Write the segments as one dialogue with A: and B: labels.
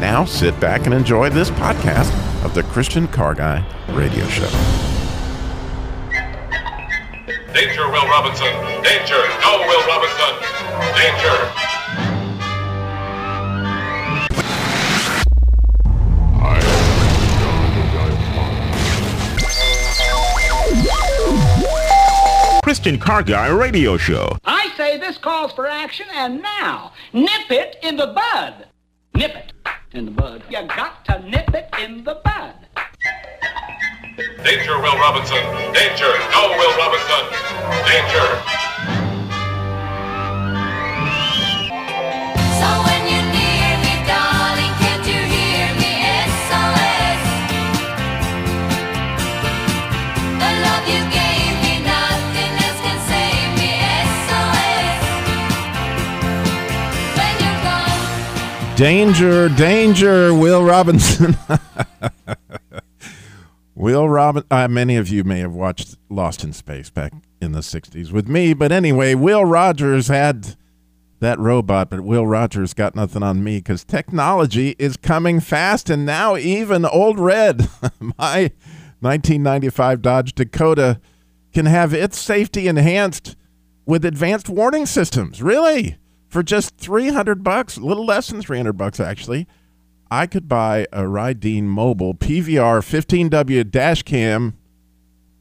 A: Now sit back and enjoy this podcast of the Christian Car Guy Radio Show.
B: Danger, Will Robinson. Danger. No, Will Robinson. Danger.
C: Christian Car Guy Radio Show.
D: I say this calls for action, and now, nip it in the bud. Nip it in the bud. You got to nip it in the bud.
B: Danger, Will Robinson. Danger. No, Will Robinson. Danger.
E: So when you're near me, darling, can't you hear
A: Danger, danger, Will Robinson. Will Robin, uh, many of you may have watched Lost in Space back in the 60s with me, but anyway, Will Rogers had that robot, but Will Rogers got nothing on me because technology is coming fast, and now even Old Red, my 1995 Dodge Dakota, can have its safety enhanced with advanced warning systems. Really? For just 300 bucks, a little less than 300 bucks actually, I could buy a Rydeen Mobile PVR 15W dash cam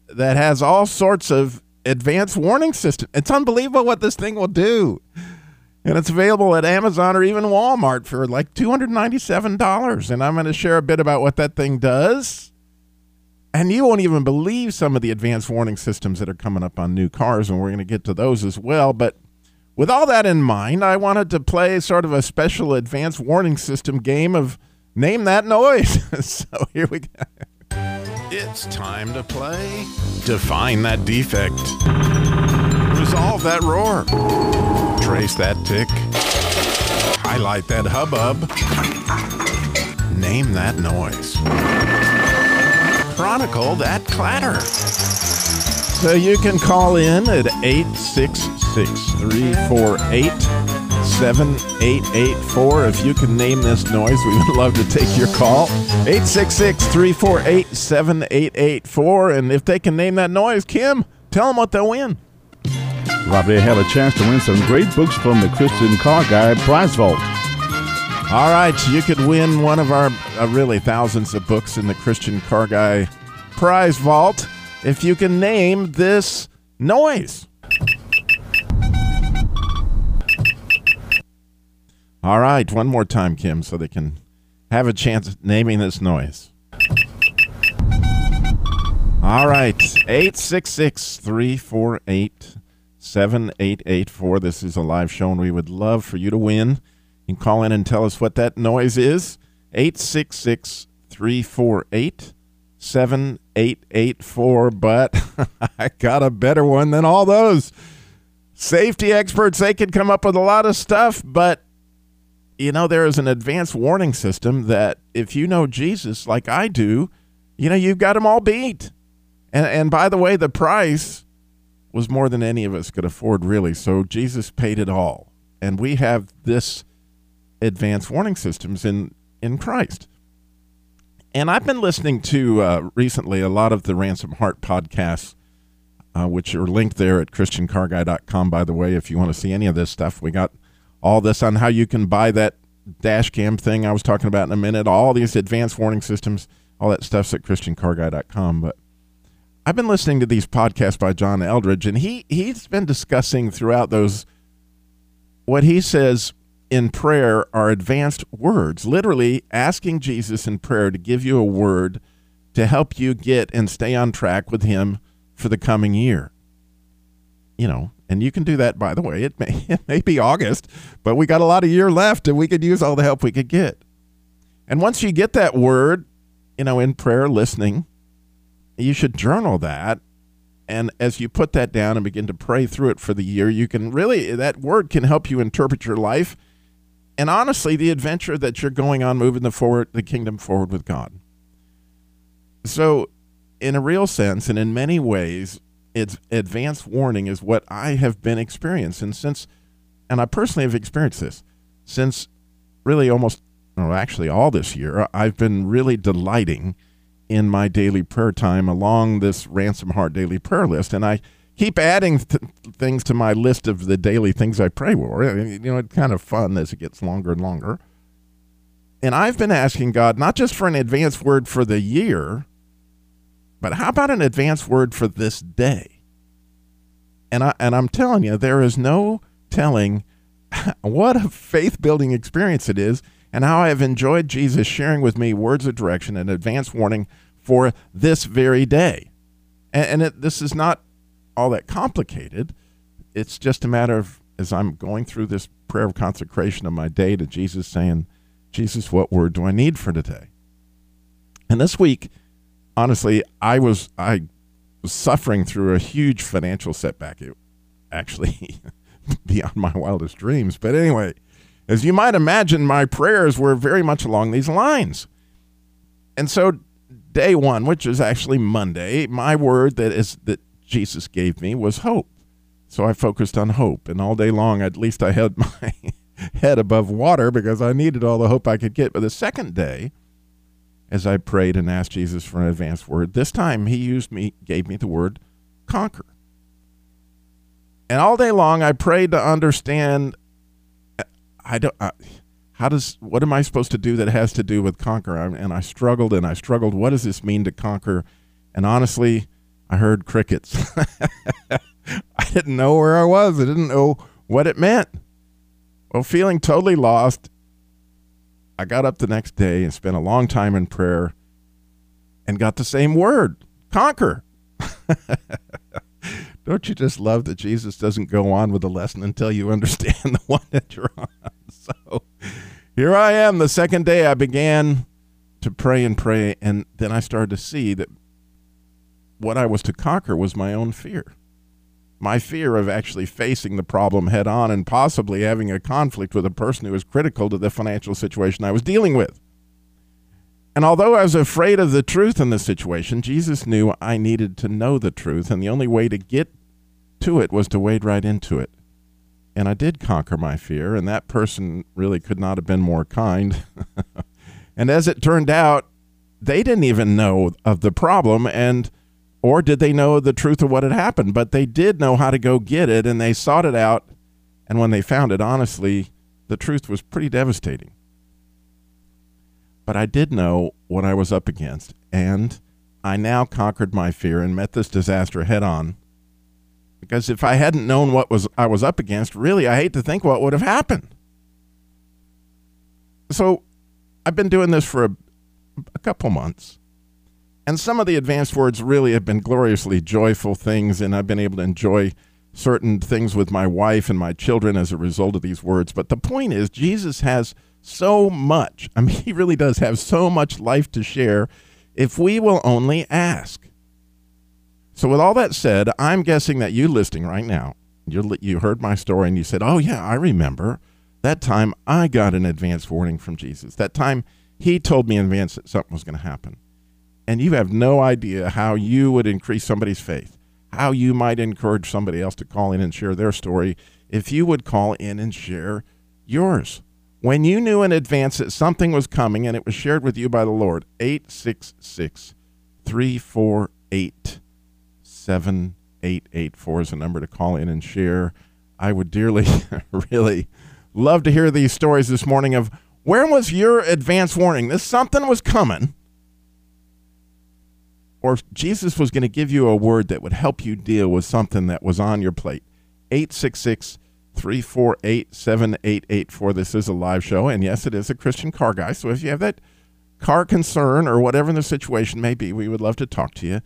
A: that has all sorts of advanced warning system. It's unbelievable what this thing will do. And it's available at Amazon or even Walmart for like $297. And I'm going to share a bit about what that thing does. And you won't even believe some of the advanced warning systems that are coming up on new cars, and we're going to get to those as well. But with all that in mind, I wanted to play sort of a special advanced warning system game of Name That Noise. so here we go. It's time to play Define That Defect. Resolve that roar. Trace that tick. Highlight that hubbub. Name that noise. Chronicle that clatter. So you can call in at 866 348 7884. If you can name this noise, we would love to take your call. 866 348 7884. And if they can name that noise, Kim, tell them what they'll win.
F: Rob, they have a chance to win some great books from the Christian Car Guy Prize Vault.
A: All right, you could win one of our uh, really thousands of books in the Christian Car Guy Prize Vault if you can name this noise. All right, one more time, Kim, so they can have a chance at naming this noise. All right, 866 348 7884. This is a live show, and we would love for you to win. You can call in and tell us what that noise is. 866 348 7884. But I got a better one than all those. Safety experts, they could come up with a lot of stuff, but you know, there is an advanced warning system that if you know Jesus like I do, you know, you've got them all beat. And, and by the way, the price was more than any of us could afford, really. So Jesus paid it all. And we have this advanced warning systems in, in Christ. And I've been listening to uh, recently a lot of the Ransom Heart podcasts, uh, which are linked there at ChristianCarGuy.com, by the way, if you want to see any of this stuff. We got all this on how you can buy that dash cam thing I was talking about in a minute, all these advanced warning systems, all that stuff's at ChristianCarGuy.com. But I've been listening to these podcasts by John Eldredge, and he he's been discussing throughout those what he says in prayer are advanced words, literally asking Jesus in prayer to give you a word to help you get and stay on track with Him for the coming year. You know, and you can do that. By the way, it may it may be August, but we got a lot of year left, and we could use all the help we could get. And once you get that word, you know, in prayer, listening, you should journal that. And as you put that down and begin to pray through it for the year, you can really, that word can help you interpret your life and honestly, the adventure that you're going on moving the forward, the kingdom forward with God. So, in a real sense, and in many ways, it's advanced warning is what I have been experiencing since, and I personally have experienced this since really almost, no, actually all this year. Uh, I've been really delighting in my daily prayer time along this Ransom Heart daily prayer list, and I keep adding th- things to my list of the daily things I pray for. You know, it's kind of fun as it gets longer and longer. And I've been asking God not just for an advanced word for the year, but how about an advanced word for this day? And I and I'm telling you, there is no telling what a faith building experience it is, and how I have enjoyed Jesus sharing with me words of direction and advance warning for this very day. And, and it, this is not all that complicated. It's just a matter of as I'm going through this prayer of consecration of my day to Jesus, saying, Jesus, what word do I need for today? And this week, honestly, I was I was suffering through a huge financial setback. It actually beyond my wildest dreams. But anyway, as you might imagine, my prayers were very much along these lines. And so day one, which is actually Monday, my word that is that Jesus gave me was hope. So I focused on hope, and all day long, at least I had my head above water because I needed all the hope I could get. But the second day, as I prayed and asked Jesus for an advanced word, this time he used me, gave me the word conquer. And all day long, I prayed to understand. Uh, I don't. I, how does what am I supposed to do that has to do with conquer? I- And I struggled and I struggled. What does this mean to conquer? And honestly, I heard crickets. I didn't know where I was. I didn't know what it meant. Well, feeling totally lost, I got up the next day and spent a long time in prayer and got the same word conquer. Don't you just love that Jesus doesn't go on with the lesson until you understand the one that you're on? So here I am, the second day I began to pray and pray, and then I started to see that what I was to conquer was my own fear. My fear of actually facing the problem head on and possibly having a conflict with a person who was critical to the financial situation I was dealing with. And although I was afraid of the truth in the situation, Jesus knew I needed to know the truth, and the only way to get to it was to wade right into it. And I did conquer my fear, and that person really could not have been more kind. and as it turned out, they didn't even know of the problem, and or did they know the truth of what had happened? But they did know how to go get it, and they sought it out. And when they found it, honestly, the truth was pretty devastating. But I did know what I was up against, and I now conquered my fear and met this disaster head on. Because if I hadn't known what was I was up against, really, I hate to think what would have happened. So, I've been doing this for a, a couple months, and some of the advanced words really have been gloriously joyful things, and I've been able to enjoy certain things with my wife and my children as a result of these words. But the point is, Jesus has so much. I mean, he really does have so much life to share if we will only ask. So, with all that said, I'm guessing that you listening right now, you you heard my story and you said, "Oh yeah, I remember that time I got an advance warning from Jesus. That time he told me in advance that something was going to happen." And you have no idea how you would increase somebody's faith, how you might encourage somebody else to call in and share their story if you would call in and share yours. When you knew in advance that something was coming and it was shared with you by the Lord, 866 348 7884 is a number to call in and share. I would dearly, really love to hear these stories this morning of where was your advance warning? This something was coming or Jesus was going to give you a word that would help you deal with something that was on your plate. 866 348 7884. This is a live show, and yes, it is a Christian car guy. So if you have that car concern or whatever the situation may be, we would love to talk to you.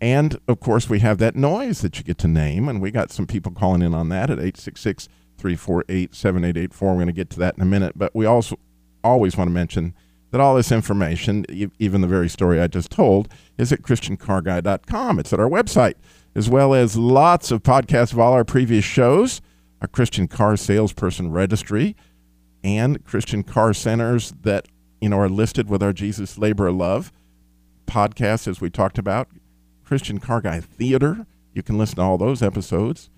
A: And of course, we have that noise that you get to name, and we got some people calling in on that at 866 348 7884. We're going to get to that in a minute, but we also always want to mention that all this information, even the very story I just told, is at ChristianCarGuy.com. It's at our website, as well as lots of podcasts of all our previous shows, a Christian car salesperson registry, and Christian car centers that you know are listed with our Jesus Labor Love podcast, as we talked about, Christian Car Guy Theater. You can listen to all those episodes.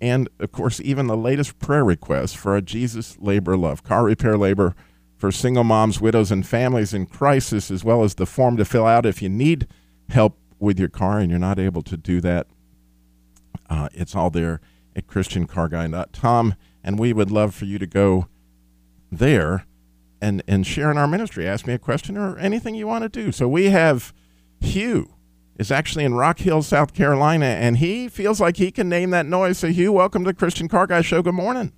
A: And of course, even the latest prayer requests for a Jesus Labor Love, car repair labor for single moms, widows, and families in crisis, as well as the form to fill out if you need help with your car and you're not able to do that. Uh, it's all there at ChristianCarGuy.com. And we would love for you to go there and, and share in our ministry. Ask me a question or anything you want to do. So we have Hugh is actually in Rock Hill, South Carolina, and he feels like he can name that noise. So Hugh, welcome to Christian Car Guy Show. Good morning.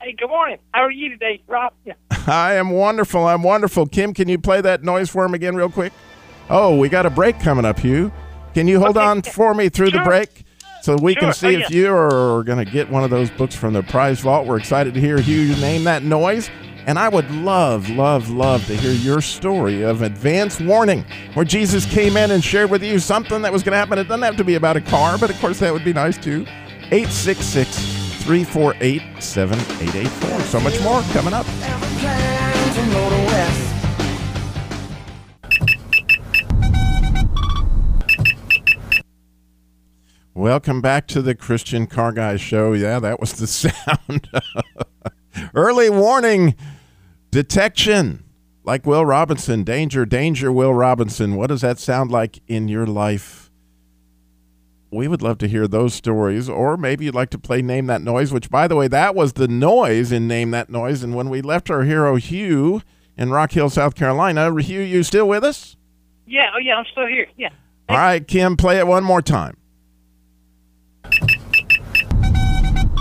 G: Hey, good morning. How are you today, Rob? Yeah.
A: I am wonderful. I'm wonderful. Kim, can you play that noise for him again, real quick? Oh, we got a break coming up, Hugh. Can you hold
G: Okay,
A: on for me through the break so we can
G: oh,
A: see
G: Oh,
A: if
G: yeah.
A: you are going to get one of those books from the prize vault? We're excited to hear Hugh name that noise. And I would love, love, love to hear your story of advance warning where Jesus came in and shared with you something that was going to happen. It doesn't have to be about a car, but of course that would be nice too. 866 348 7884. So much more coming up. Welcome back to the Christian Car Guy Show. Yeah, that was the sound. Early warning detection. Like Will Robinson. Danger, danger, Will Robinson. What does that sound like in your life? We would love to hear those stories, or maybe you'd like to play Name That Noise, which, by the way, that was the noise in Name That Noise. And when we left our hero Hugh in Rock Hill, South Carolina, Hugh, you still with us?
G: Yeah. Oh, yeah. I'm still here. Yeah.
A: All right, Kim, play it one more time.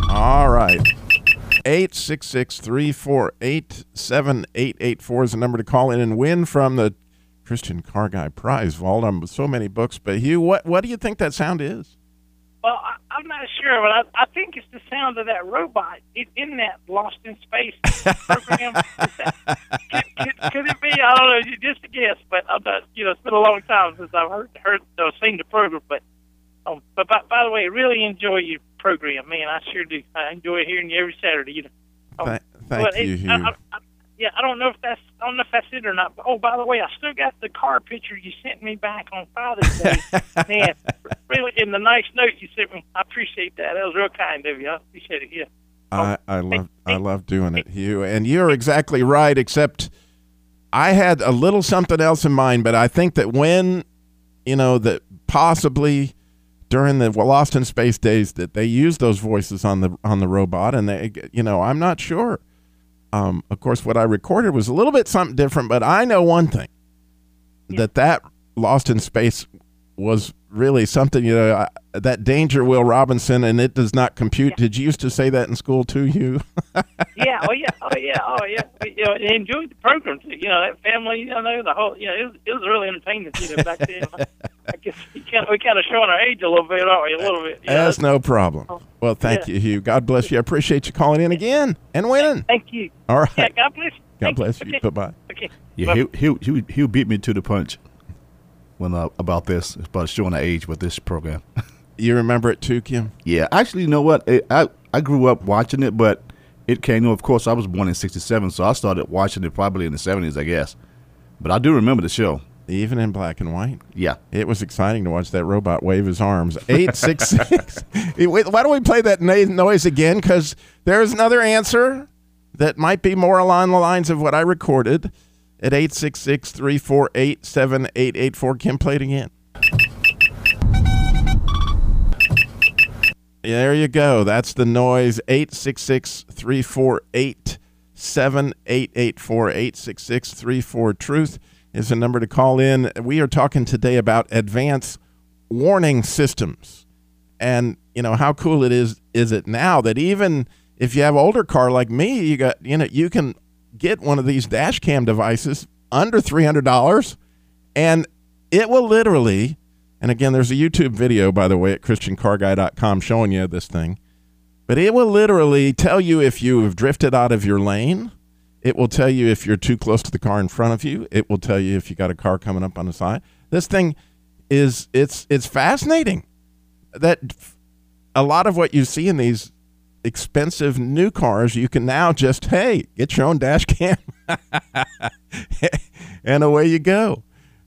A: All right. 866 348 7884 is the number to call in and win from the Christian Car Guy Prize Vault. I'm with so many books. But, Hugh, what, what do you think that sound is?
G: Well, I, I'm not sure, but I, I think it's the sound of that robot in, in that Lost in Space program. That- could, could, could it be? I don't know. Just a guess, but I'm not. You know, it's been a long time since I've heard heard or seen the program. But um, but by, by the way, I really enjoy your program, man. I sure do. I enjoy hearing you every Saturday. You know. Um,
A: Th- thank you,
G: it- I, I, yeah, I don't know if that's I don't know if that's it or not. Oh, by the way, I still got the car picture you sent me back on Father's Day. Man, really, in the nice note you sent me, I appreciate that. That was real kind of you. I appreciate it. Yeah.
A: I, I love I love doing it, Hugh. And you're exactly right, except I had a little something else in mind, but I think that when you know that possibly during the Lost in Space days that they used those voices on the on the robot, and they you know I'm not sure. Um, of course, what I recorded was a little bit something different, but I know one thing that that Lost in Space was really something. You know, I, that Danger Will Robinson, and it does not compute. Did you used to say that in school too, Hugh?
G: Yeah. Oh yeah. Oh yeah. Oh yeah. You know, enjoyed the program too. You know, that family. You know, the whole. You know, it was, it was really entertaining. You know, back then. I guess we kind of, we kind of showing our age a little bit, aren't we? A little bit. you know?
A: That's no problem. Well, thank
G: Oh, Yeah.
A: you, Hugh. God bless you. I appreciate you calling in again and winning.
G: Thank you.
A: All right.
G: Yeah. God bless. you.
A: God
G: Thank
A: bless you.
G: Okay.
A: Bye bye.
G: Okay.
F: Yeah,
G: Bye.
F: he he he he beat me to the punch when uh, about this about showing our age with this program.
A: You remember it too, Kim?
F: yeah, actually, you know what? It, I I grew up watching it, but it came. You know, of course, I was born in '67, so I started watching it probably in the '70s, I guess. But I do remember the show.
A: Even in black and white.
F: Yeah.
A: It was exciting to watch that robot wave his arms. 866. Wait, Why don't we play that na- noise again? Because there's another answer that might be more along the lines of what I recorded at 866 348 7884. Kim, play it again. Yeah, there you go. That's the noise. 866 348 7884 866 34 Truth. Is a number to call in. We are talking today about advanced warning systems. And, you know, how cool it is is it now that even if you have older car like me, you got you know, you can get one of these dash cam devices under $300 and it will literally and again there's a YouTube video by the way at christiancarguy.com showing you this thing. But it will literally tell you if you have drifted out of your lane. It will tell you if you're too close to the car in front of you. It will tell you if you got a car coming up on the side. This thing is it's it's fascinating that a lot of what you see in these expensive new cars, you can now just hey get your own dash cam, and away you go.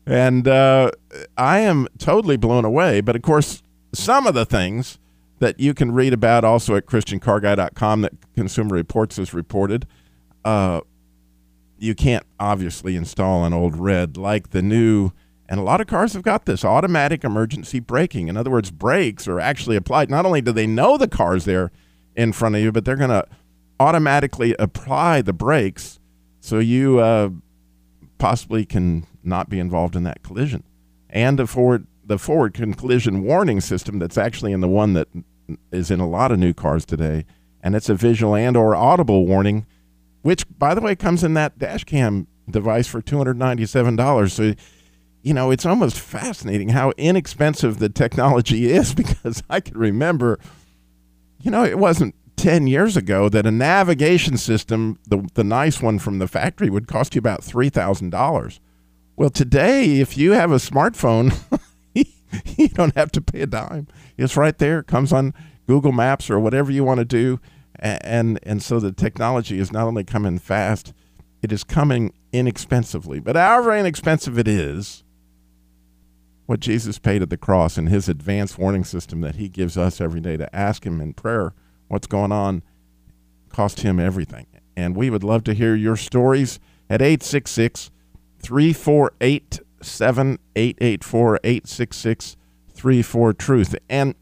A: And uh, I am totally blown away. But of course, some of the things that you can read about also at ChristianCarGuy.com that Consumer Reports has reported. Uh, you can't obviously install an old red like the new, and a lot of cars have got this automatic emergency braking. In other words, brakes are actually applied. Not only do they know the car's there in front of you, but they're going to automatically apply the brakes so you uh, possibly can not be involved in that collision. And the forward the forward collision warning system that's actually in the one that is in a lot of new cars today, and it's a visual and or audible warning, which by the way comes in that dash cam device for two hundred ninety seven dollars. So you know, it's almost fascinating how inexpensive the technology is because I can remember, you know, it wasn't 10 years ago that a navigation system, the, the nice one from the factory, would cost you about $3,000. Well, today, if you have a smartphone, you don't have to pay a dime. It's right there. It comes on Google Maps or whatever you want to do. And, and so the technology is not only coming fast, it is coming inexpensively. But however inexpensive it is, what Jesus paid at the cross and his advanced warning system that he gives us every day to ask him in prayer what's going on cost him everything. And we would love to hear your stories at 866 348 7884 866 34 Truth. And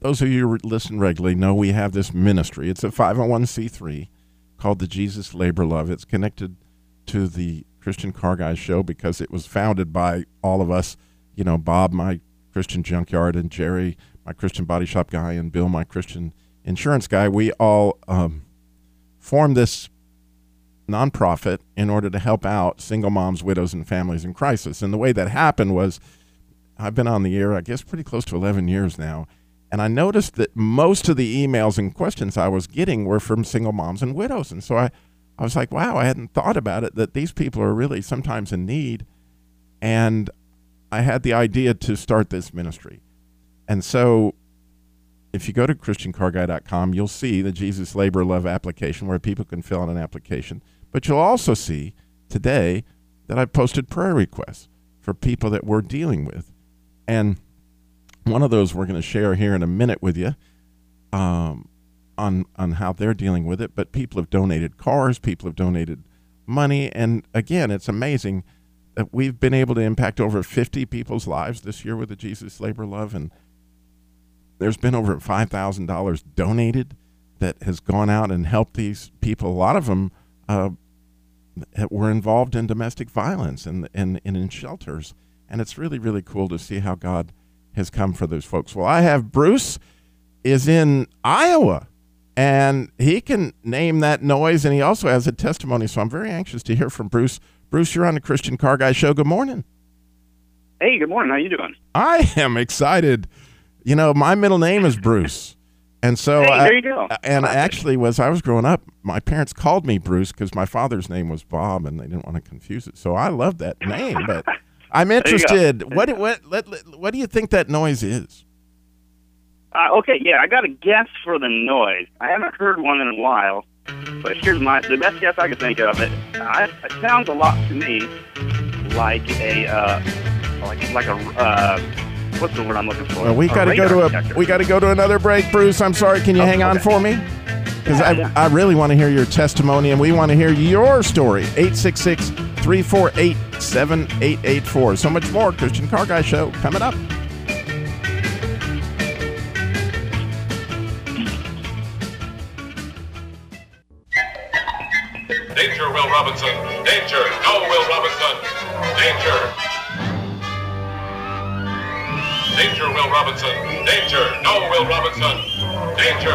A: those of you who listen regularly know we have this ministry. It's a 501c3 called the Jesus Labor Love. It's connected to the Christian Car Guys show because it was founded by all of us. You know, Bob, my Christian junkyard, and Jerry, my Christian body shop guy, and Bill, my Christian insurance guy. We all um, formed this nonprofit in order to help out single moms, widows, and families in crisis. And the way that happened was I've been on the air, I guess, pretty close to 11 years now. And I noticed that most of the emails and questions I was getting were from single moms and widows. And so I, I was like, wow, I hadn't thought about it that these people are really sometimes in need. And I had the idea to start this ministry. And so if you go to christiancarguy.com, you'll see the Jesus Labor Love application where people can fill out an application. But you'll also see today that I've posted prayer requests for people that we're dealing with. And one of those we're going to share here in a minute with you um, on, on how they're dealing with it. But people have donated cars, people have donated money. And again, it's amazing that we've been able to impact over 50 people's lives this year with the Jesus Labor Love. And there's been over $5,000 donated that has gone out and helped these people. A lot of them uh, were involved in domestic violence and, and, and in shelters. And it's really, really cool to see how God has come for those folks. Well, I have Bruce is in Iowa and he can name that noise and he also has a testimony. So I'm very anxious to hear from Bruce. Bruce, you're on the Christian Car Guy Show. Good morning.
H: Hey, good morning. How you doing?
A: I am excited. You know, my middle name is Bruce. And so
H: Hey,
A: I,
H: there you go.
A: and
H: Classic.
A: actually was I was growing up, my parents called me Bruce because my father's name was Bob and they didn't want to confuse it. So I love that name, but I'm interested. What what let, let- what do you think that noise is?
H: Uh, okay, yeah, I got a guess for the noise. I haven't heard one in a while, but here's my the best guess I can think of. It, I, it sounds a lot to me like a uh, like like a uh, what's the word I'm looking for?
A: Well, we
H: A
A: got to go to a
H: detector.
A: we got to go to another break, Bruce. I'm sorry. Can you
H: Oh,
A: hang on
H: okay.
A: for me? Because
H: Yeah,
A: I,
H: yeah.
A: I really want to hear your testimony and we want to hear your story. 866 348 7884. So much more. Christian Car Guy Show coming up.
B: Danger, Will Robinson. Danger. No, Will Robinson. Danger. Danger, Will Robinson. Danger. No, Will Robinson. Danger.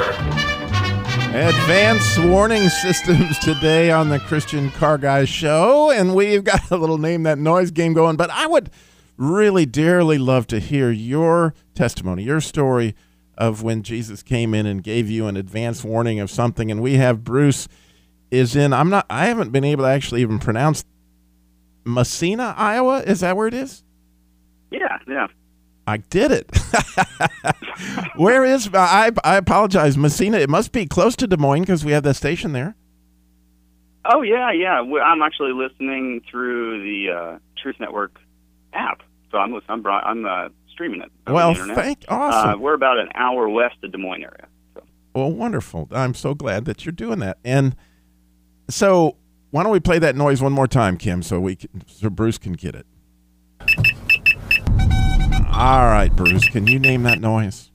A: Advanced warning systems today on the Christian Car Guy Show, and we've got a little name that noise game going. But I would really dearly love to hear your testimony, your story of when Jesus came in and gave you an advance warning of something. And we have Bruce is in. I'm not. I haven't been able to actually even pronounce Massena, Iowa. Is that where it is?
H: Yeah, yeah.
A: I did it. Where is I? I apologize, Massena. It must be close to Des Moines because we have that station there.
H: Oh yeah, yeah. I'm actually listening through the uh, Truth Network app, so I'm listening, I'm, I'm uh, streaming it.
A: Well, thank awesome.
H: Uh, we're about an hour west of Des Moines area. So.
A: Well, wonderful. I'm so glad that you're doing that. And so, why don't we play that noise one more time, Kim, so we can, so Bruce can get it. All right, Bruce, can you name that noise?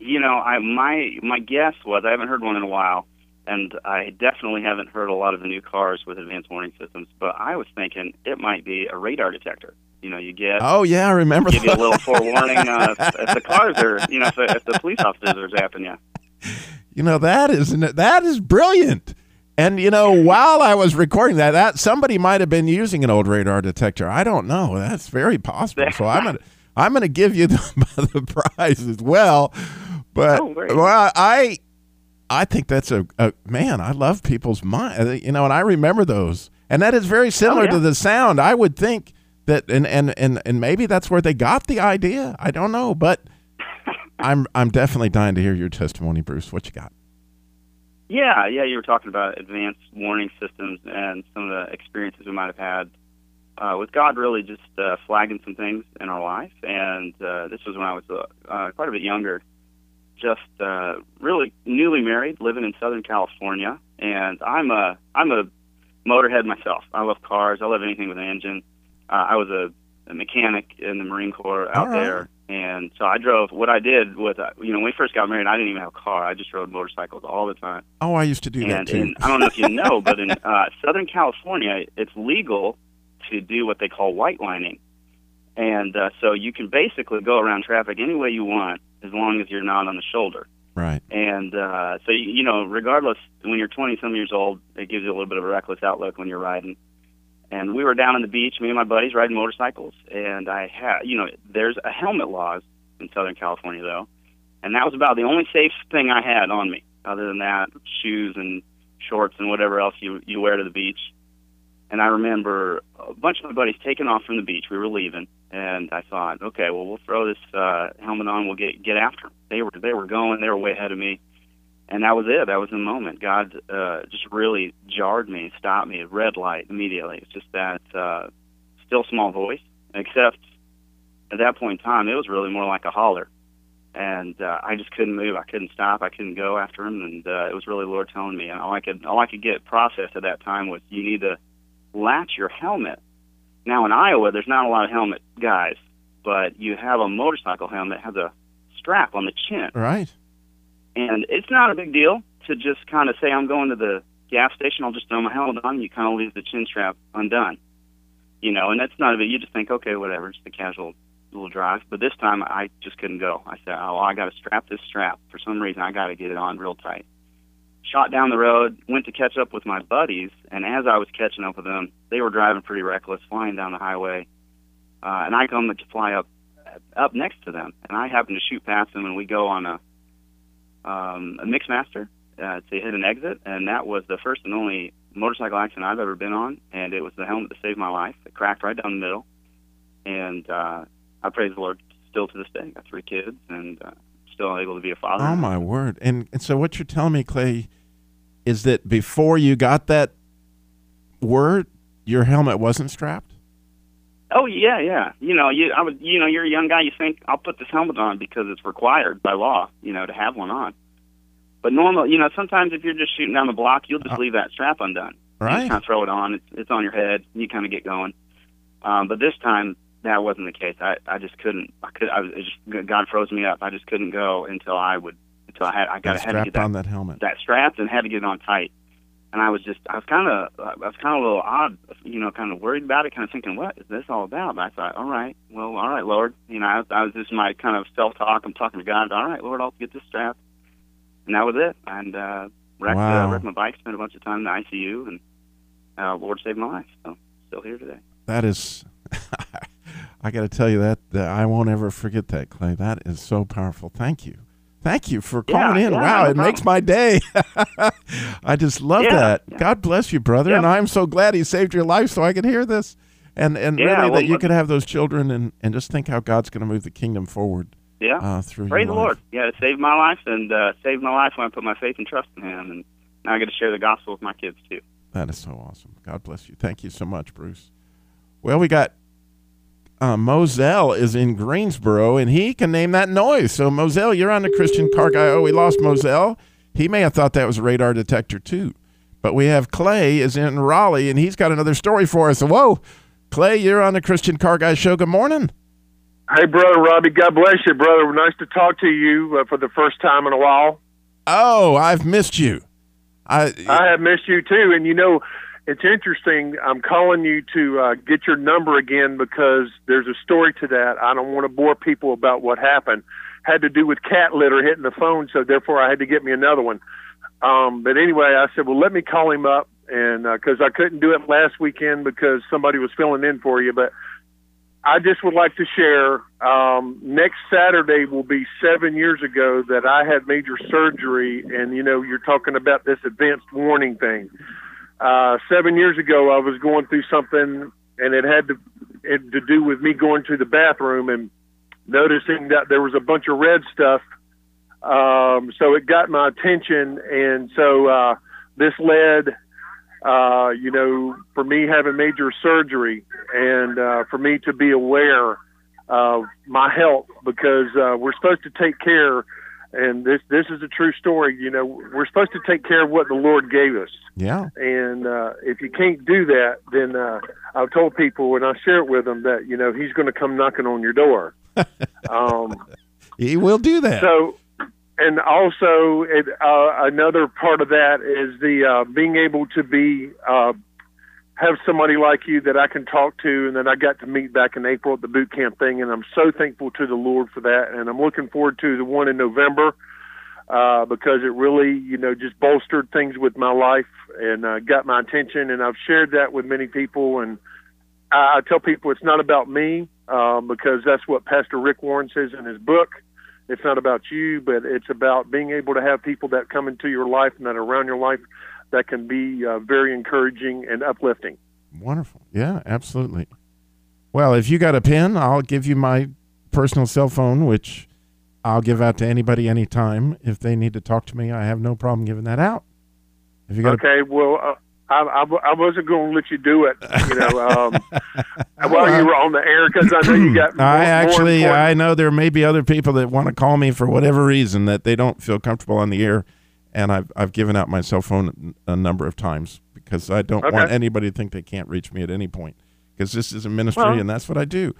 H: You know, I my my guess was I haven't heard one in a while, and I definitely haven't heard a lot of the new cars with advanced warning systems. But I was thinking it might be a radar detector. You know, you get
A: Oh yeah, I remember
H: give you a little forewarning uh, if the cars are, you know, if the, if the police officers are zapping you.
A: You know that is that is brilliant. And you know, while I was recording that, that somebody might have been using an old radar detector. I don't know. That's very possible. So I'm gonna I'm gonna give you the, the prize as well. But
H: Oh,
A: well, I I think that's a, a man. I love people's mind. Uh, you know, and I remember those. And that is very oh, similar
H: yeah.
A: to the sound. I would think that, and and and and maybe that's where they got the idea. I don't know, but I'm I'm definitely dying to hear your testimony, Bruce. What you got?
H: Yeah, yeah, you were talking about advanced warning systems and some of the experiences we might have had uh, with God really just uh, flagging some things in our life. And uh, this was when I was uh, uh, quite a bit younger, just uh, really newly married, living in Southern California. And I'm a I'm a motorhead myself. I love cars. I love anything with an engine. Uh, I was a, a mechanic in the Marine Corps out
A: right.
H: there, and so I drove. What I did was, uh, you know, when we first got married, I didn't even have a car. I just rode motorcycles all the time.
A: Oh, I used to do that too.
H: and I don't know if you know, but in uh, Southern California, it's legal to do what they call white lining. And uh, so you can basically go around traffic any way you want as long as you're not on the shoulder.
A: right.
H: And uh, so, you, you know, regardless, when you're 20 some years old, it gives you a little bit of a reckless outlook when you're riding. And we were down on the beach, me and my buddies riding motorcycles. And I had, you know, there's a helmet laws in Southern California, though. And that was about the only safe thing I had on me. Other than that, shoes and shorts and whatever else you, you wear to the beach. And I remember a bunch of my buddies taking off from the beach. We were leaving, and I thought, okay, well, we'll throw this uh, helmet on. We'll get get after them. They were they were going. They were way ahead of me, and that was it. That was the moment. God uh, just really jarred me, stopped me. Red light immediately. It's just that uh, still small voice. Except at that point in time, it was really more like a holler, and uh, I just couldn't move. I couldn't stop. I couldn't go after him, and uh, it was really Lord telling me. And all I could all I could get processed at that time was you need to latch your helmet. Now in Iowa, there's not a lot of helmet guys, but you have a motorcycle helmet that has a strap on the chin,
A: Right.
H: And it's not a big deal to just kind of say I'm going to the gas station. I'll just throw my helmet on. You kind of leave the chin strap undone, you know, and that's not a big. You just think, okay, whatever, just a casual little drive. But this time, I just couldn't go. I said, oh, I got to strap this strap for some reason. I got to get it on real tight. Shot down the road, went to catch up with my buddies, and as I was catching up with them, they were driving pretty reckless, flying down the highway, uh, and I come to fly up up next to them, and I happen to shoot past them, and we go on a um, a Mixmaster uh, to hit an exit, and that was the first and only motorcycle accident I've ever been on, and it was the helmet that saved my life. It cracked right down the middle, and uh, I praise the Lord still to this day. I got three kids, and uh, still able to be a father.
A: Oh my word! And and so what you're telling me, Clay, is that before you got that word, your helmet wasn't strapped.
H: Oh yeah, yeah. You know, you I would you know, you're a young guy, you think I'll put this helmet on because it's required by law, you know, to have one on. But normal, you know, sometimes if you're just shooting down the block, you'll just leave that strap undone. You
A: Right.
H: just kind of throw it on. It's it's on your head. You kind of get going. Um, but this time that wasn't the case. I I just couldn't. I could. I was it just God froze me up. I just couldn't go until I would until I had I got had to get that
A: on that helmet.
H: that strapped and had to get it on tight. And I was just I was kind of I was kind of a little odd, you know, kind of worried about it, kind of thinking, what is this all about? But I thought, all right, well, all right, Lord, you know, I, I was just my kind of self talk. I'm talking to God. All right, Lord, I'll get this strap, and that was it. And uh, wrecked,
A: Wow.
H: uh, wrecked my bike, spent a bunch of time in the ICU, and uh, Lord saved my life. So still here today.
A: That is, I got to tell you that, that I won't ever forget that, Clay. That is so powerful. Thank you. Thank you for
H: Yeah,
A: calling in.
H: yeah,
A: wow,
H: no
A: it makes my day. I just love
H: Yeah,
A: that.
H: yeah.
A: God bless you, brother.
H: Yeah.
A: And I'm so glad he saved your life so I could hear this. And and
H: Yeah,
A: really
H: well,
A: that you could have those children and, and just think how God's going to move the kingdom forward
H: Yeah.
A: uh, through
H: Praise the
A: life.
H: Lord. Yeah, it saved my life and uh, saved my life when I put my faith and trust in Him, and now I get to share the gospel with my kids too.
A: That is so awesome. God bless you. Thank you so much, Bruce. Well, we got uh, Moselle is in Greensboro, and he can name that noise. So, Moselle, you're on the Christian car guy. Oh, we lost Moselle. He may have thought that was a radar detector too. But we have Clay is in Raleigh, and he's got another story for us. Whoa, Clay, you're on the Christian car guy show. Good morning.
I: Hey, brother Robbie, God bless you, brother. Nice to talk to you uh, for the first time in a while.
A: Oh, I've missed you. I
I: I have missed you too, and you know, it's interesting. I'm calling you to uh, get your number again because there's a story to that. I don't want to bore people about what happened. Had to do with cat litter hitting the phone, so therefore I had to get me another one. Um, but anyway, I said, well, let me call him up, and because I couldn't do it last weekend because somebody was filling in for you, but I just would like to share. Um, next Saturday will be seven years ago that I had major surgery, and you know, you're talking about this advanced warning thing. Uh, seven years ago, I was going through something, and it had to it to do with me going to the bathroom and noticing that there was a bunch of red stuff. Um, so it got my attention, and so uh, this led uh, you know, for me having major surgery and uh, for me to be aware of my health because uh, we're supposed to take care, and this this is a true story. You know, we're supposed to take care of what the Lord gave us,
A: yeah.
I: and uh, if you can't do that, then uh, I've told people and I share it with them that you know He's going to come knocking on your door. um,
A: He will do that.
I: so, and also it, uh, another part of that is the uh, being able to be uh, have somebody like you that I can talk to, and that I got to meet back in April at the boot camp thing, and I'm so thankful to the Lord for that, and I'm looking forward to the one in November uh, because it really, you know, just bolstered things with my life and uh, got my attention, and I've shared that with many people, and I, I tell people it's not about me um, because that's what Pastor Rick Warren says in his book. It's not about you, but it's about being able to have people that come into your life and that are around your life that can be uh, very encouraging and uplifting.
A: Wonderful. Yeah, absolutely. Well, if you got a pen, I'll give you my personal cell phone, which I'll give out to anybody anytime. If they need to talk to me, I have no problem giving that out. If you got
I: Okay, well, uh, I, I, I wasn't going to let you do it, you know, um, while you were on the air because I know you got. More,
A: I actually, I know there may be other people that want to call me for whatever reason that they don't feel comfortable on the air, and I've I've given out my cell phone a number of times because I don't
I: Okay.
A: want anybody to think they can't reach me at any point because this is a ministry
I: Well-
A: and that's what I do.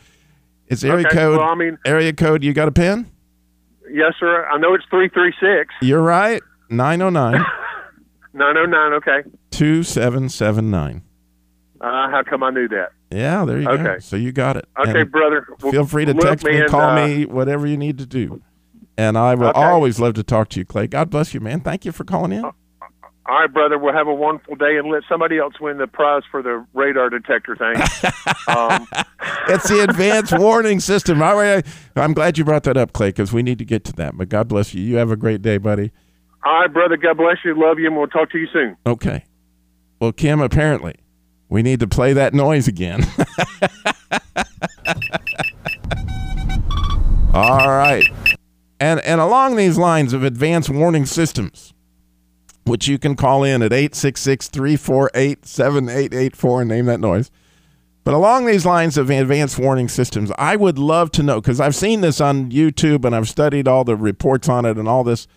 A: It's area
I: Okay,
A: code.
I: well, I mean-
A: area code. You got a pen?
I: yes, sir. I know it's three three six
A: You're right. 909
I: nine oh nine. Okay.
A: 2779.
I: Uh, how come I knew that?
A: Yeah, there you go.
I: Okay.
A: So you got it.
I: Okay,
A: And
I: brother. Well,
A: Feel free to text me, call
I: uh,
A: me, whatever you need to do. And I will
I: Okay.
A: always love to talk to you, Clay. God bless you, man. Thank you for calling in.
I: All right, brother. We'll have a wonderful day and let somebody else win the prize for the radar detector thing. um,
A: It's the advanced warning system. All right. I'm glad you brought that up, Clay, because we need to get to that. But God bless you. You have a great day, buddy.
I: all right, brother. God bless you. Love you, and we'll talk to you soon.
A: Okay. Well, Kim, apparently we need to play that noise again. All right. And and along these lines of advanced warning systems, which you can call in at 866-348-7884 and name that noise. But along these lines of advanced warning systems, I would love to know because I've seen this on YouTube and I've studied all the reports on it and all this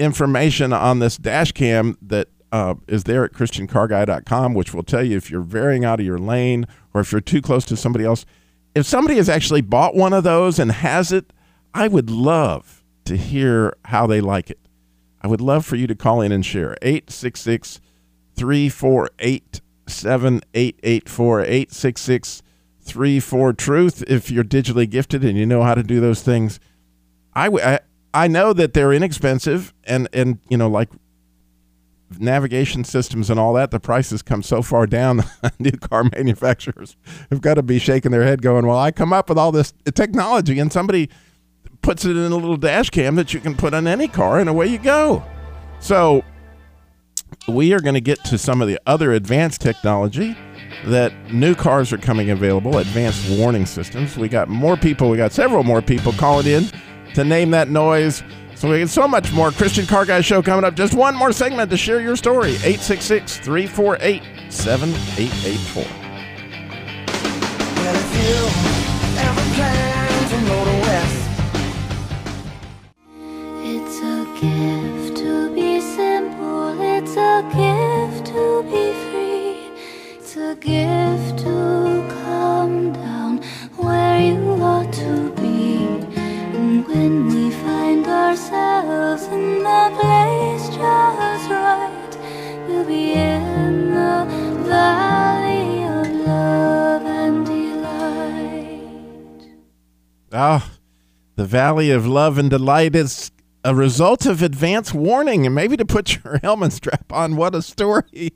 A: information on this dash cam that uh, is there at christiancarguy.com, which will tell you if you're veering out of your lane or if you're too close to somebody else. If somebody has actually bought one of those and has it, I would love to hear how they like it. I would love for you to call in and share. 866 348 7884 866 34 Truth. If you're digitally gifted and you know how to do those things, I, w- I, I know that they're inexpensive and, and, you know, like navigation systems and all that, the prices come so far down. New car manufacturers have got to be shaking their head, going, "Well, I come up with all this technology, and somebody puts it in a little dash cam that you can put on any car, and away you go." So, we are going to get to some of the other advanced technology that new cars are coming available, advanced warning systems. We got more people, we got several more people calling in to name that noise. So we get so much more. Christian Car Guy Show coming up. Just one more segment to share your story. 866 348 7884.
E: Gift to be simple. It's a gift to be free. It's a gift to come down where you ought to be. And when we find ourselves in the place just right, we'll be in the valley of love and delight.
A: Ah, the Valley of Love and Delight is a result of advance warning and maybe to put your helmet strap on. What a story.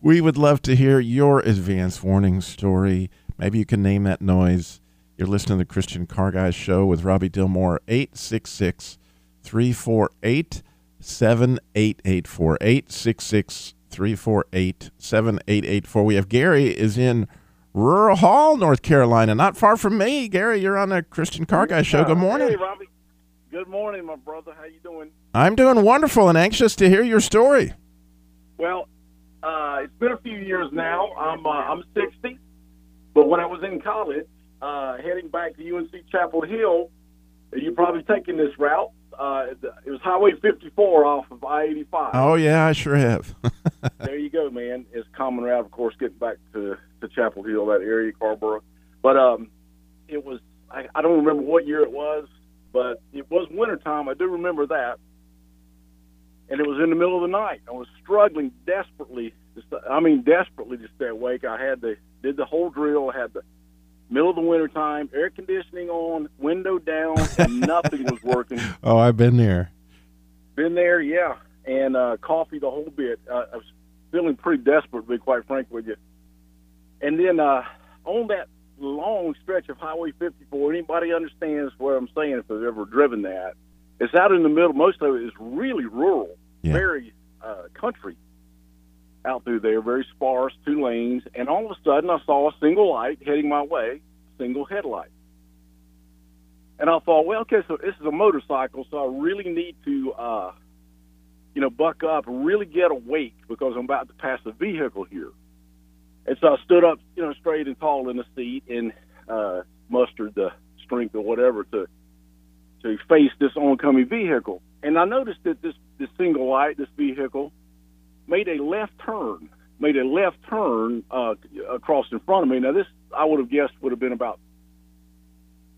A: We would love to hear your advance warning story. Maybe you can name that noise. You're listening to the Christian Car Guys show with Robbie Dilmore, 866 348 7884. 866 348 7884. We have Gary is in Rural Hall, North Carolina, not far from me. Gary, you're on the Christian Car Guy show. Good morning.
J: Hey, Robbie. Good morning, my brother. How you doing?
A: I'm doing wonderful and anxious to hear your story.
J: Well, uh, it's been a few years now. I'm uh, I'm 60, but when I was in college, uh, heading back to UNC Chapel Hill, you're probably taking this route. Uh, it was Highway 54 off of I-85.
A: Oh, yeah, I sure have.
J: there you go, man. It's a common route, of course, getting back to, to Chapel Hill, that area, Carrboro. But um, it was, I, I don't remember what year it was, but it was wintertime. I do remember that. And it was in the middle of the night. I was struggling desperately. To I mean, desperately to stay awake. I had the did the whole drill. I had the middle of the wintertime, air conditioning on, window down, and nothing was working.
A: oh, I've been there.
J: Been there, yeah, and uh, coffee the whole bit. Uh, I was feeling pretty desperate, to be quite frank with you. And then uh, on that long stretch of Highway 54, anybody understands what I'm saying if they've ever driven that. It's out in the middle. Most of it is really rural,
A: Yeah.
J: very uh, country out through there, very sparse, two lanes. And all of a sudden, I saw a single light heading my way, single headlight. And I thought, well, okay, so this is a motorcycle, so I really need to, uh, you know, buck up, really get awake because I'm about to pass a vehicle here. And so I stood up, you know, straight and tall in the seat and uh, mustered the strength or whatever to to face this oncoming vehicle. And I noticed that this this single light, this vehicle, made a left turn, made a left turn uh, across in front of me. Now this I would have guessed would have been about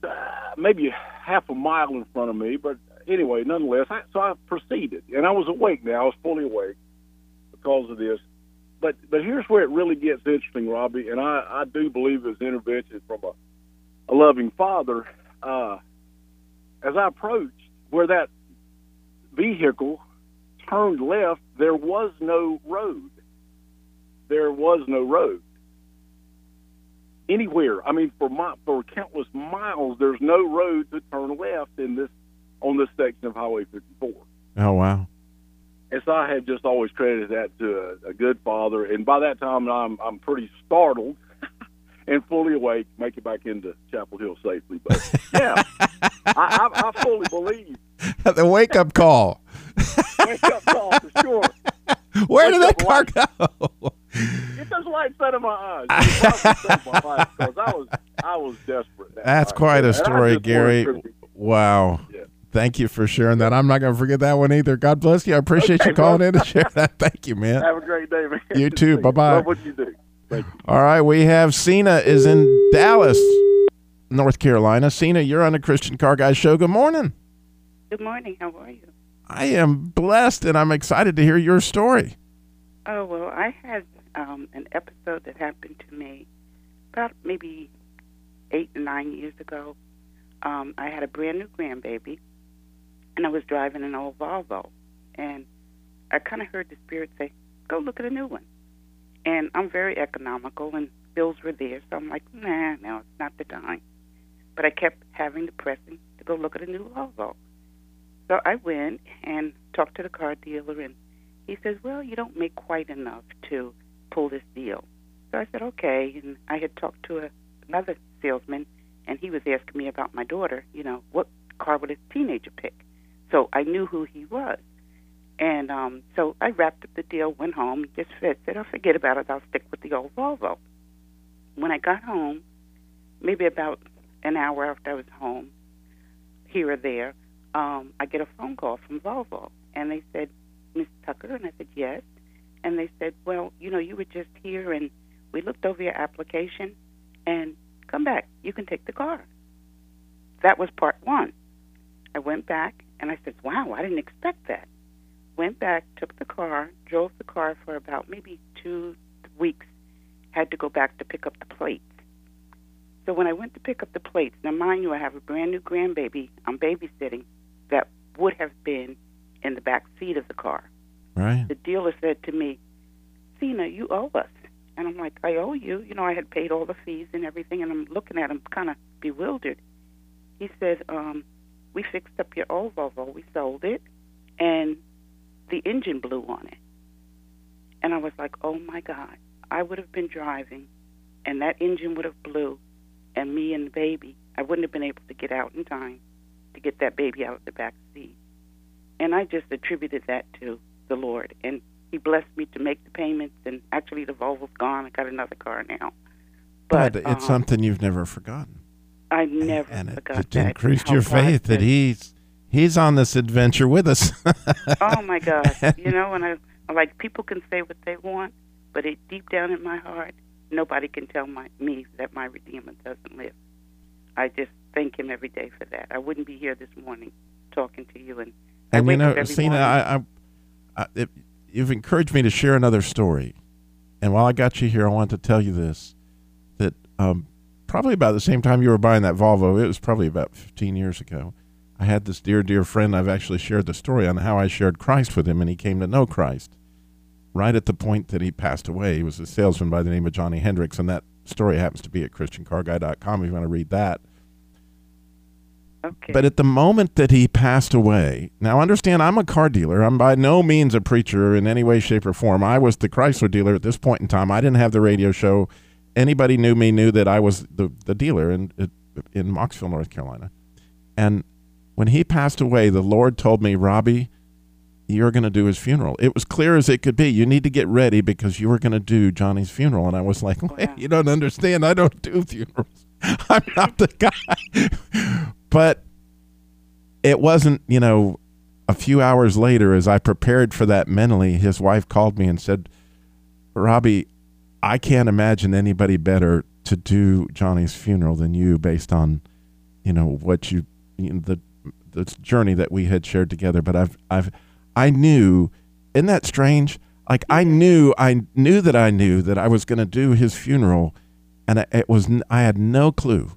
J: uh, maybe half a mile in front of me, but anyway, nonetheless, I, so I proceeded, and I was awake now. I was fully awake because of this. But but here's where it really gets interesting, Robbie, and I, I do believe it's intervention from a, a loving father. Uh, as I approached where that vehicle turned left, there was no road. There was no road anywhere. I mean, for my, for countless miles, there's no road to turn left in this on this section of Highway 54.
A: Oh, wow.
J: And so I had just always credited that to a, a good father. And by that time, I'm I'm pretty startled and fully awake, make it back into Chapel Hill safely. But yeah, I, I, I fully believe.
A: the wake up call.
J: Wake up call for sure.
A: Where did that car
J: light.
A: go?
J: Get those lights out of my eyes. It probably saved my life because I was I was desperate. that
A: That's
J: night.
A: quite a story, Gary. Wow. Thank you for sharing that. I'm not going to forget that one either. God bless you. I appreciate
J: Okay,
A: you calling
J: bro.
A: in to share that. Thank you, man.
J: Have a great day, man.
A: You
J: Good
A: too. Bye-bye.
J: Love what you do. You.
A: All right, we have Cena is in Dallas, North Carolina. Cena, you're on the Christian Car Guy show. Good morning.
K: Good morning. How are you?
A: I am blessed and I'm excited to hear your story.
K: Oh well, I had um, an episode that happened to me about maybe eight or nine years ago. Um, I had a brand new grandbaby, and I was driving an old Volvo, and I kind of heard the spirit say, "Go look at a new one." And I'm very economical, and bills were there, so I'm like, "Nah, no, it's not the time." But I kept having the pressing to go look at a new Volvo. So I went and talked to the car dealer, and he says, "Well, you don't make quite enough to pull this deal." So I said, "Okay." And I had talked to a, another salesman, and he was asking me about my daughter. You know, what car would a teenager pick? So I knew who he was, and um, so I wrapped up the deal, went home, just said, "I'll forget about it. I'll stick with the old Volvo." When I got home, maybe about an hour after I was home, here or there, um, I get a phone call from Volvo, and they said, Miss Tucker? And I said, yes. And they said, well, you know, you were just here, and we looked over your application, and come back. You can take the car. That was part one. I went back, and I said, wow, I didn't expect that. Went back, took the car, drove the car for about maybe two weeks, had to go back to pick up the plates. So when I went to pick up the plates, now mind you, I have a brand new grandbaby I'm babysitting that would have been in the back seat of the car.
A: Right.
K: The dealer said to me, Cena, you owe us. And I'm like, I owe you. You know, I had paid all the fees and everything, and I'm looking at him kind of bewildered. He said, um, We fixed up your old Volvo, we sold it, and the engine blew on it. And I was like, Oh my God, I would have been driving, and that engine would have blew, and me and the baby, I wouldn't have been able to get out in time to get that baby out of the back seat. And I just attributed that to the Lord. And He blessed me to make the payments. And actually, the Volvo's gone. I got another car now.
A: But,
K: But,
A: it's
K: um,
A: something you've never forgotten.
K: I never
A: and it,
K: forgot
A: it increased your faith that he's he's on this adventure with us.
K: oh my God! You know, and I like people can say what they want, but it deep down in my heart, nobody can tell my me that my Redeemer doesn't live. I just thank Him every day for that. I wouldn't be here this morning talking to you, and I
A: and you know,
K: up every
A: Cena,
K: morning.
A: I, I, I it, you've encouraged me to share another story. And while I got you here, I want to tell you this: that um, probably about the same time you were buying that Volvo, it was probably about 15 years ago. I had this dear, dear friend. I've actually shared the story on how I shared Christ with him, and he came to know Christ right at the point that he passed away. He was a salesman by the name of Johnny Hendricks, and that story happens to be at ChristianCarGuy.com if you want to read that.
K: Okay.
A: But at the moment that he passed away, now understand, I'm a car dealer. I'm by no means a preacher in any way, shape, or form. I was the Chrysler dealer at this point in time. I didn't have the radio show. Anybody knew me knew that I was the, the dealer in in Mocksville, North Carolina. And when he passed away, the Lord told me, Robbie, you're going to do his funeral. It was clear as it could be. You need to get ready because you were going to do Johnny's funeral. And I was like, oh, Wait, you don't understand. I don't do funerals. I'm not the guy. but it wasn't, you know, a few hours later, as I prepared for that mentally, his wife called me and said, Robbie, I can't imagine anybody better to do Johnny's funeral than you based on, you know, what you, you know, the, the journey that we had shared together. But I've, I've, I knew, isn't that strange? Like I knew, I knew that I knew that I was going to do his funeral, and I, it was, I had no clue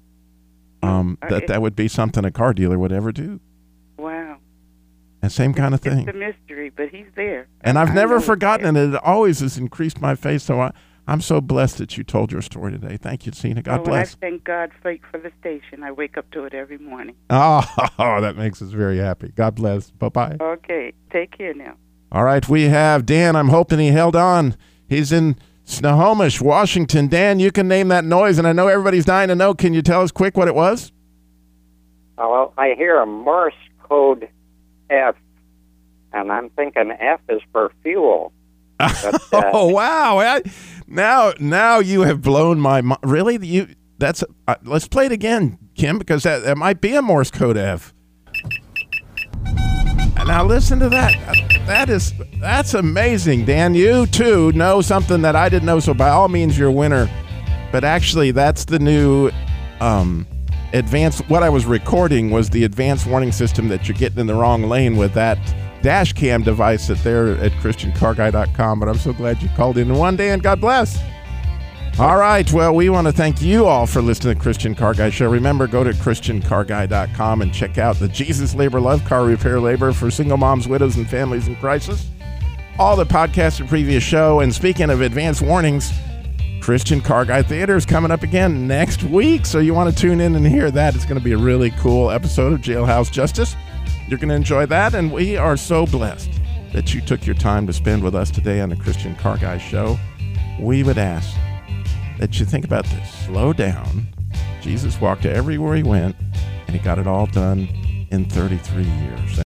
A: um, that that would be something a car dealer would ever do.
K: wow,
A: And same kind of thing.
K: it's a mystery, but He's there.
A: And I've
K: I
A: never forgotten it. It always has increased my faith. So I, I'm so blessed that you told your story today. Thank you, Cena. God
K: oh,
A: bless.
K: I thank God for, for the station. I wake up to it every morning.
A: Oh, that makes us very happy. God bless. Bye bye.
K: Okay, take care now.
A: All right, we have Dan. I'm hoping he held on. He's in Snohomish, Washington. Dan, you can name that noise, and I know everybody's dying to know. Can you tell us quick what it was?
L: Oh, well, I hear a Morse code F, and I'm thinking F is for fuel. But, uh,
A: oh wow! I, now, now you have blown my mind. Really, you? That's. Uh, let's play it again, Kim, because that, that might be a Morse code F. Now listen to that. That is that's amazing, Dan. You too know something that I didn't know. So by all means, you're a winner. But actually, that's the new um, advanced. What I was recording was the advanced warning system that you're getting in the wrong lane with that dash cam device at there at christiancarguy.com. But I'm so glad you called in one day, and God bless. All right. Well, we want to thank you all for listening to Christian Car Guy Show. Remember, go to ChristianCarGuy.com and check out the Jesus Labor Love Car Repair Labor for single moms, widows, and families in crisis. All the podcasts of previous show. And speaking of advance warnings, Christian Car Guy Theater is coming up again next week. So you want to tune in and hear that. It's going to be a really cool episode of Jailhouse Justice. You're going to enjoy that. And we are so blessed that you took your time to spend with us today on the Christian Car Guy Show. We would ask that you think about this. Slow down. Jesus walked everywhere he went, and he got it all done in 33 years.